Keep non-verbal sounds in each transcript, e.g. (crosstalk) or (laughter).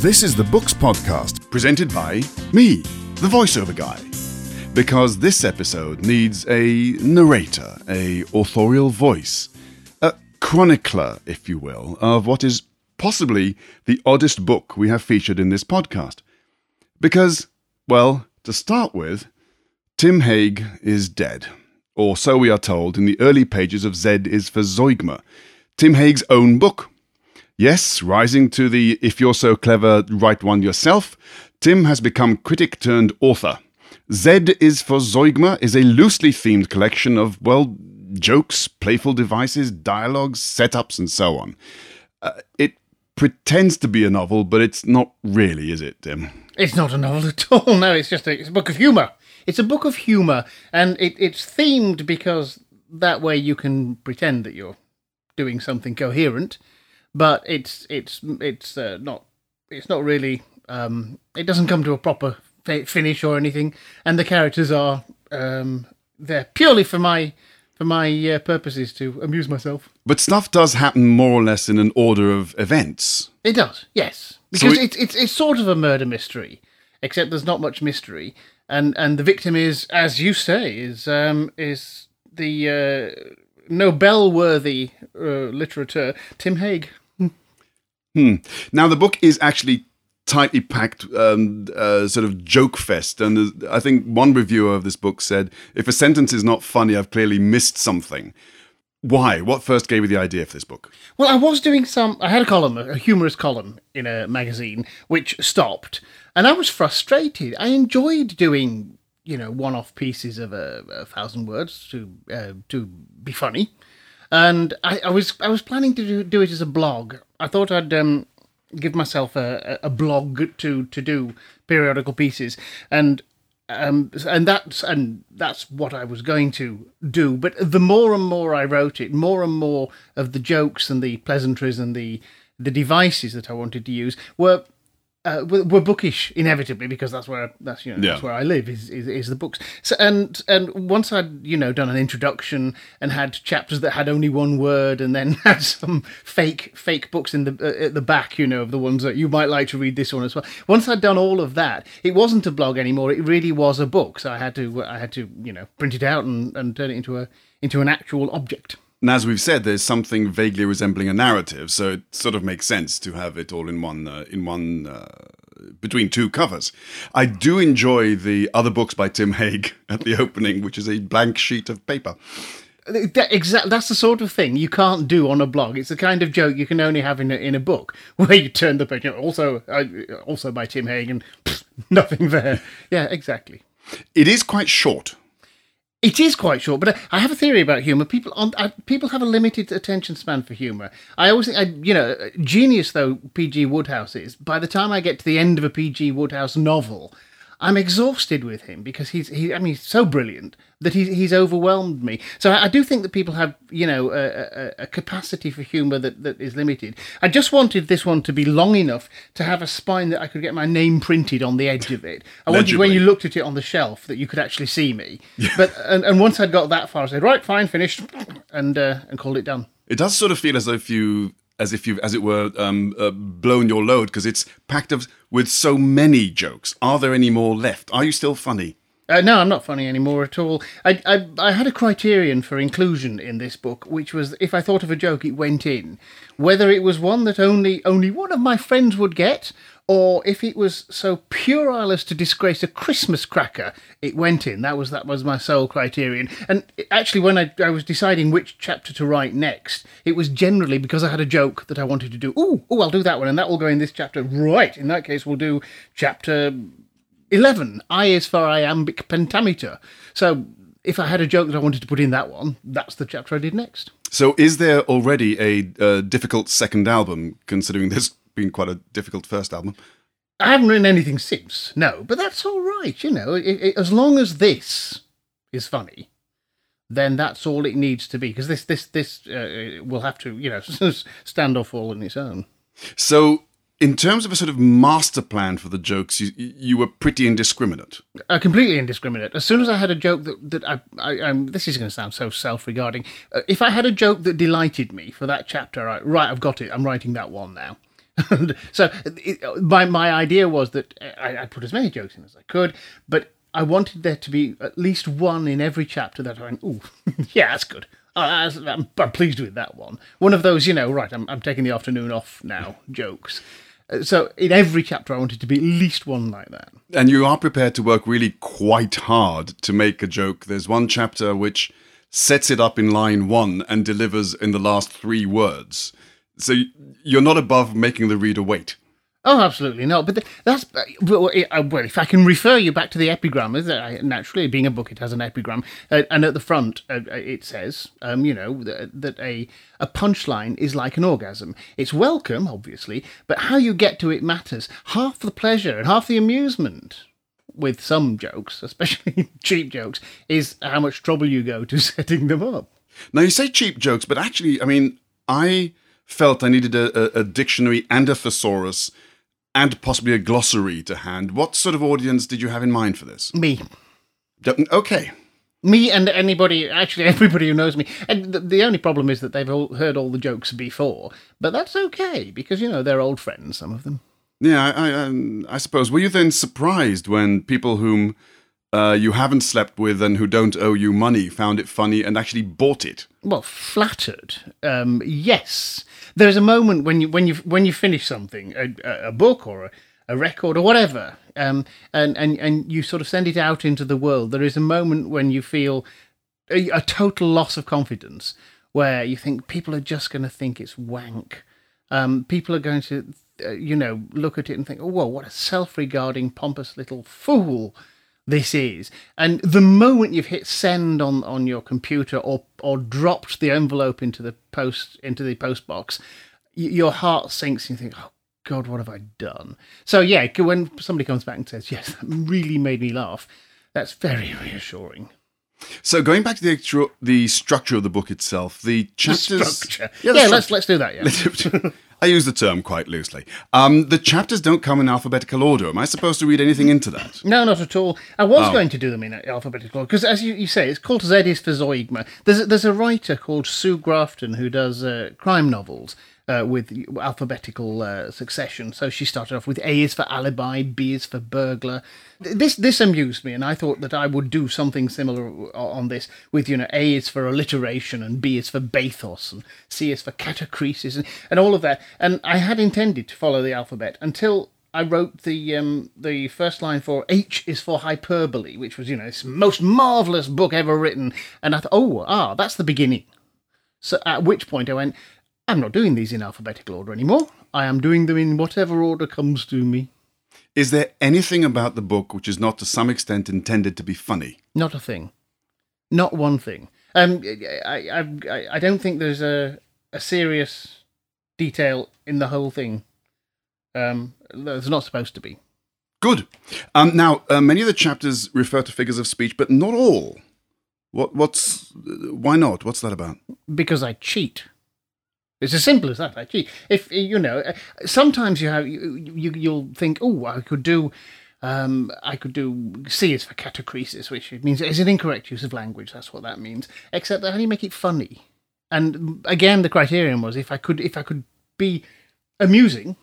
This is the Books Podcast, presented by me, the voiceover guy. Because this episode needs a narrator, a authorial voice, a chronicler, if you will, of what is possibly the oddest book we have featured in this podcast. Because, well, to start with, Tim Haigh is dead. Or so we are told in the early pages of Z is for Zeugma, Tim Haigh's own book. Yes, rising to the if you're so clever, write one yourself, Tim has become critic turned author. Z is for Zeugma is a loosely themed collection of, well, jokes, playful devices, dialogues, setups, and so on. Uh, it pretends to be a novel, but it's not really, is it, Tim? It's not a novel at all. No, it's just a, it's a book of humour. It's a book of humour, and it, it's themed because that way you can pretend that you're doing something coherent, but it's it's it's uh, not it's not really. Um, it doesn't come to a proper fi- finish or anything, and the characters are um, they're purely for my for my uh, purposes to amuse myself. But stuff does happen more or less in an order of events. It does, yes, because it- it's it's it's sort of a murder mystery, except there's not much mystery, and and the victim is, as you say, is um is the uh, Nobel-worthy uh, literateur Tim Haigh. Hmm. Now, the book is actually tightly packed, um, uh, sort of joke fest. And I think one reviewer of this book said, if a sentence is not funny, I've clearly missed something. Why? What first gave you the idea for this book? Well, I was doing some. I had a column, a humorous column in a magazine, which stopped, and I was frustrated. I enjoyed doing, you know, one-off pieces of a, a thousand words to uh, to be funny, and I, I was I was planning to do, do it as a blog. I thought I'd um, give myself a, a blog to to do periodical pieces, and um, and that's and that's what I was going to do. But the more and more I wrote it, more and more of the jokes and the pleasantries and the the devices that I wanted to use were. Uh, were, bookish inevitably because that's where that's you know that's where I live is, is is the books. So and and once I'd you know done an introduction and had chapters that had only one word and then (laughs) had some fake fake books in the uh, at the back you know of the ones that you might like to read this one as well. Once I'd done all of that, it wasn't a blog anymore. It really was a book. So I had to I had to you know print it out and, and turn it into a into an actual object. And as we've said, there's something vaguely resembling a narrative, so it sort of makes sense to have it all in one uh, in one uh, between two covers. I do enjoy the other books by Tim Haigh (laughs) at the opening, which is a blank sheet of paper. That, exact, that's the sort of thing you can't do on a blog. It's the kind of joke you can only have in a, in a book, (laughs) where you turn the page. Also, uh, also by Tim Hagen, (laughs) nothing there. Yeah, exactly. It is quite short. It is quite short, but I- have a theory about humor. People on I, people have a limited attention span for humor. I always think, I, you know, genius though P.G. Wodehouse is. By the time I get to the end of a P.G. Wodehouse novel, I'm exhausted with him because he's he. I mean, he's so brilliant that he's he's overwhelmed me. So I, I do think that people have you know a, a, a capacity for humor that, that is limited. I just wanted this one to be long enough to have a spine that I could get my name printed on the edge of it. I wanted when you looked at it on the shelf that you could actually see me. But and, and once I'd got that far, I said, right, fine, finished, and uh, and called it done. It does sort of feel as if you, as if you've, as it were, um, uh, blown your load because it's packed of, with so many jokes. Are there any more left? Are you still funny? Uh, no, I'm not funny anymore at all. I, I I had a criterion for inclusion in this book, which was if I thought of a joke, it went in, whether it was one that only only one of my friends would get, or if it was so puerile as to disgrace a Christmas cracker, it went in. That was that was my sole criterion. And actually, when I I was deciding which chapter to write next, it was generally because I had a joke that I wanted to do. Ooh, ooh, I'll do that one, and that will go in this chapter. Right. In that case, we'll do chapter 11. I is for iambic pentameter. So if I had a joke that I wanted to put in that one, that's the chapter I did next. So, is there already a uh, difficult second album, considering this being quite a difficult first album? I haven't written anything since, no, but that's all right, you know. It, it, as long as this is funny, then that's all it needs to be. Because this, this, this uh, will have to, you know, (laughs) stand off all on its own. So, in terms of a sort of master plan for the jokes, you, you were pretty indiscriminate. uh, completely indiscriminate. As soon as I had a joke that that I, I um, this is going to sound so self-regarding. Uh, if I had a joke that delighted me for that chapter, I, right, I've got it. I'm writing that one now. So it, my my idea was that I, I put as many jokes in as I could, but I wanted there to be at least one in every chapter that I went, "Ooh, (laughs) yeah, that's good." That's, I'm, I'm pleased with that one. One of those, you know, right? I'm I'm taking the afternoon off now. Jokes. Uh, So in every chapter, I wanted to be at least one like that. And you are prepared to work really quite hard to make a joke. There's one chapter which sets it up in line one and delivers in the last three words. So you're not above making the reader wait. Oh, absolutely not. But that's well, uh, well. If I can refer you back to the epigram, is that naturally being a book, it has an epigram, uh, and at the front uh, it says, um, you know, that, that a a punchline is like an orgasm. It's welcome, obviously, but how you get to it matters. Half the pleasure and half the amusement with some jokes, (laughs) especially cheap jokes, is how much trouble you go to (laughs) setting them up. Now you say cheap jokes, but actually, I mean, I felt I needed a, a, a dictionary and a thesaurus and possibly a glossary to hand. What sort of audience did you have in mind for this? Me, Okay. Me and anybody, actually (laughs) everybody who knows me. And the, the only problem is that they've all heard all the jokes before. But that's okay because you know they're old friends, some of them. Yeah, I, I, um, I suppose. Were you then surprised when people whom uh, you haven't slept with and who don't owe you money found it funny and actually bought it? Well, flattered. Um, yes, there's a moment when you when you when you finish something, a, a- book or a, a record or whatever, um, and and and you sort of send it out into the world. There is a moment when you feel a, a total loss of confidence, where you think people are just going to think it's wank. Um, people are going to, uh, you know, look at it and think, "Oh, whoa, what a self-regarding, pompous little fool." This is. And the moment you've hit send on, on your computer or or dropped the envelope into the post into the post box, your heart sinks and you think, oh God, what have I done? So yeah, when somebody comes back and says, yes, that really made me laugh, that's very reassuring. So going back to the actual, the structure of the book itself, the chapters. Structure. Yeah, Yeah, the let's let's do that. Yeah. (laughs) I use the term quite loosely. Um, the chapters don't come in alphabetical order. Am I supposed to read anything into that? No, not at all. I was Oh. going to do them in alphabetical order because, as you, you say, it's called Z is for Zoigma. There's a, there's a writer called Sue Grafton who does uh, crime novels uh, with alphabetical uh, succession. So she started off with A is for alibi, B is for burglar. This this amused me, and I thought that I would do something similar on this. With you know, A is for alliteration, and B is for bathos, and C is for catachresis, and, and all of that. And I had intended to follow the alphabet until I wrote the um, the first line for H is for hyperbole, which was you know this most marvelous book ever written, and I thought, oh ah, that's the beginning. So at which point I went, I'm not doing these in alphabetical order anymore. I am doing them in whatever order comes to me. Is there anything about the book which is not to some extent intended to be funny? Not a thing. Not one thing. Um, I, I, I, don't think there's a, a serious detail in the whole thing. Um, there's not supposed to be. Good. Um, now, uh, many of the chapters refer to figures of speech, but not all. What? What's? uh, Why not? What's that about? because I cheat. It's as simple as that. actually. If you know, sometimes you have you, you you'll think, oh, I could do, um, I could do C is for catachresis, which means it's an incorrect use of language. That's what that means. Except that how do you make it funny? And again, the criterion was if I could if I could be amusing.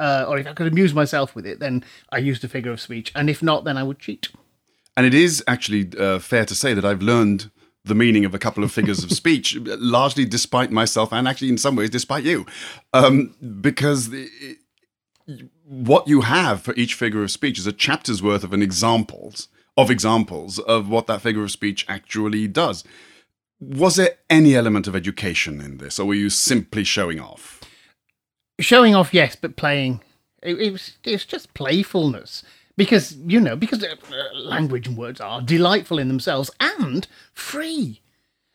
Uh, or if I could amuse myself with it, then I used a figure of speech, and if not, then I would cheat. And it is actually uh, fair to say that I've learned the meaning of a couple of figures of speech, largely despite myself, and actually in some ways despite you, um, because the, what you have for each figure of speech is a chapter's worth of an examples of examples of what that figure of speech actually does. Was there any element of education in this, or were you simply showing off? showing off, yes, but playing. It, it was it's just playfulness because you know because uh, language and words are delightful in themselves and free.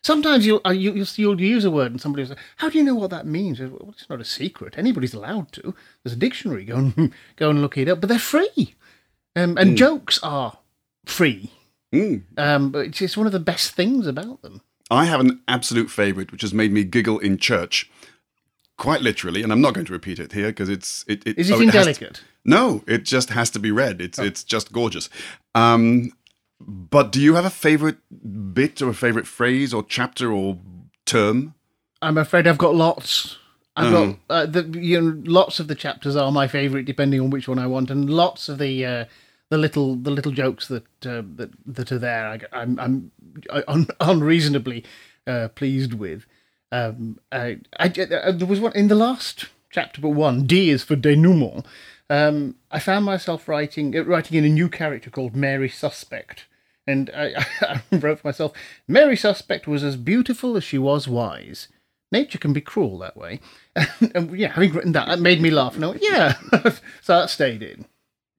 Sometimes you'll, uh, you, you'll you'll use a word and somebody will say, "How do you know what that means?" Well, it's not a secret. Anybody's allowed to. There's a dictionary. Go and (laughs) go and look it up. But they're free, um, and jokes are free. Mm. Um, but it's, it's one of the best things about them. I have an absolute favorite, which has made me giggle in church, quite literally, and I'm not going to repeat it here because it's it. it Is it oh, has to- indelicate? no, it just has to be read. It's it's just gorgeous. Um, but do you have a favorite bit or a favorite phrase or chapter or term? I'm afraid I've got lots. I've got uh, the you know lots of the chapters are my favourite depending on which one I want, and lots of the uh, the little the little jokes that uh, that that are there. I, I'm I'm un, (laughs) unreasonably uh, pleased with. Um, I, I, uh, there was one in the last chapter, but one D is for denouement. Um, I found myself writing uh, writing in a new character called Mary Suspect, and I, (laughs) I wrote for myself: Mary Suspect was as beautiful as she was wise. Nature can be cruel that way. (laughs) and yeah, having written that, that made me laugh. And I went, yeah, (laughs) so that stayed in.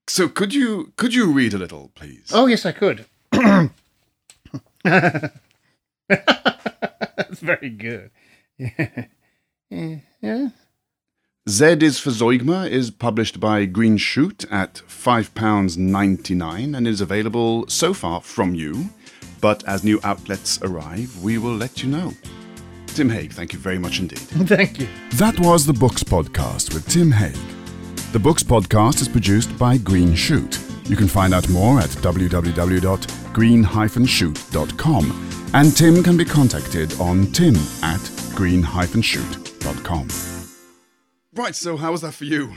So could you could you read a little, please? Oh yes, I could. (coughs) (coughs) That's very good. Yeah. (laughs) yeah. Z is for Zeugma is published by Green Shoot at £5.99 and is available so far from you. But as new outlets arrive, we will let you know. Tim Haigh, thank you very much indeed. (laughs) Thank you. That was the Books Podcast with Tim Haigh. The Books Podcast is produced by Green Shoot. You can find out more at www.green-shoot.com and Tim can be contacted on tim at green-shoot.com. Right, so how was that for you?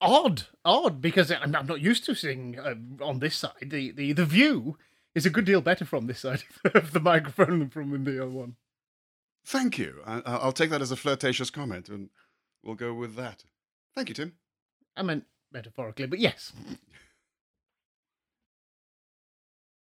Odd, odd, because I'm, I'm not used to seeing uh, on this side. The, the, the view is a good deal better from this side (laughs) of the microphone than from the other one. Thank you. I, I'll take that as a flirtatious comment and we'll go with that. Thank you, Tim. I meant metaphorically, but yes. (laughs)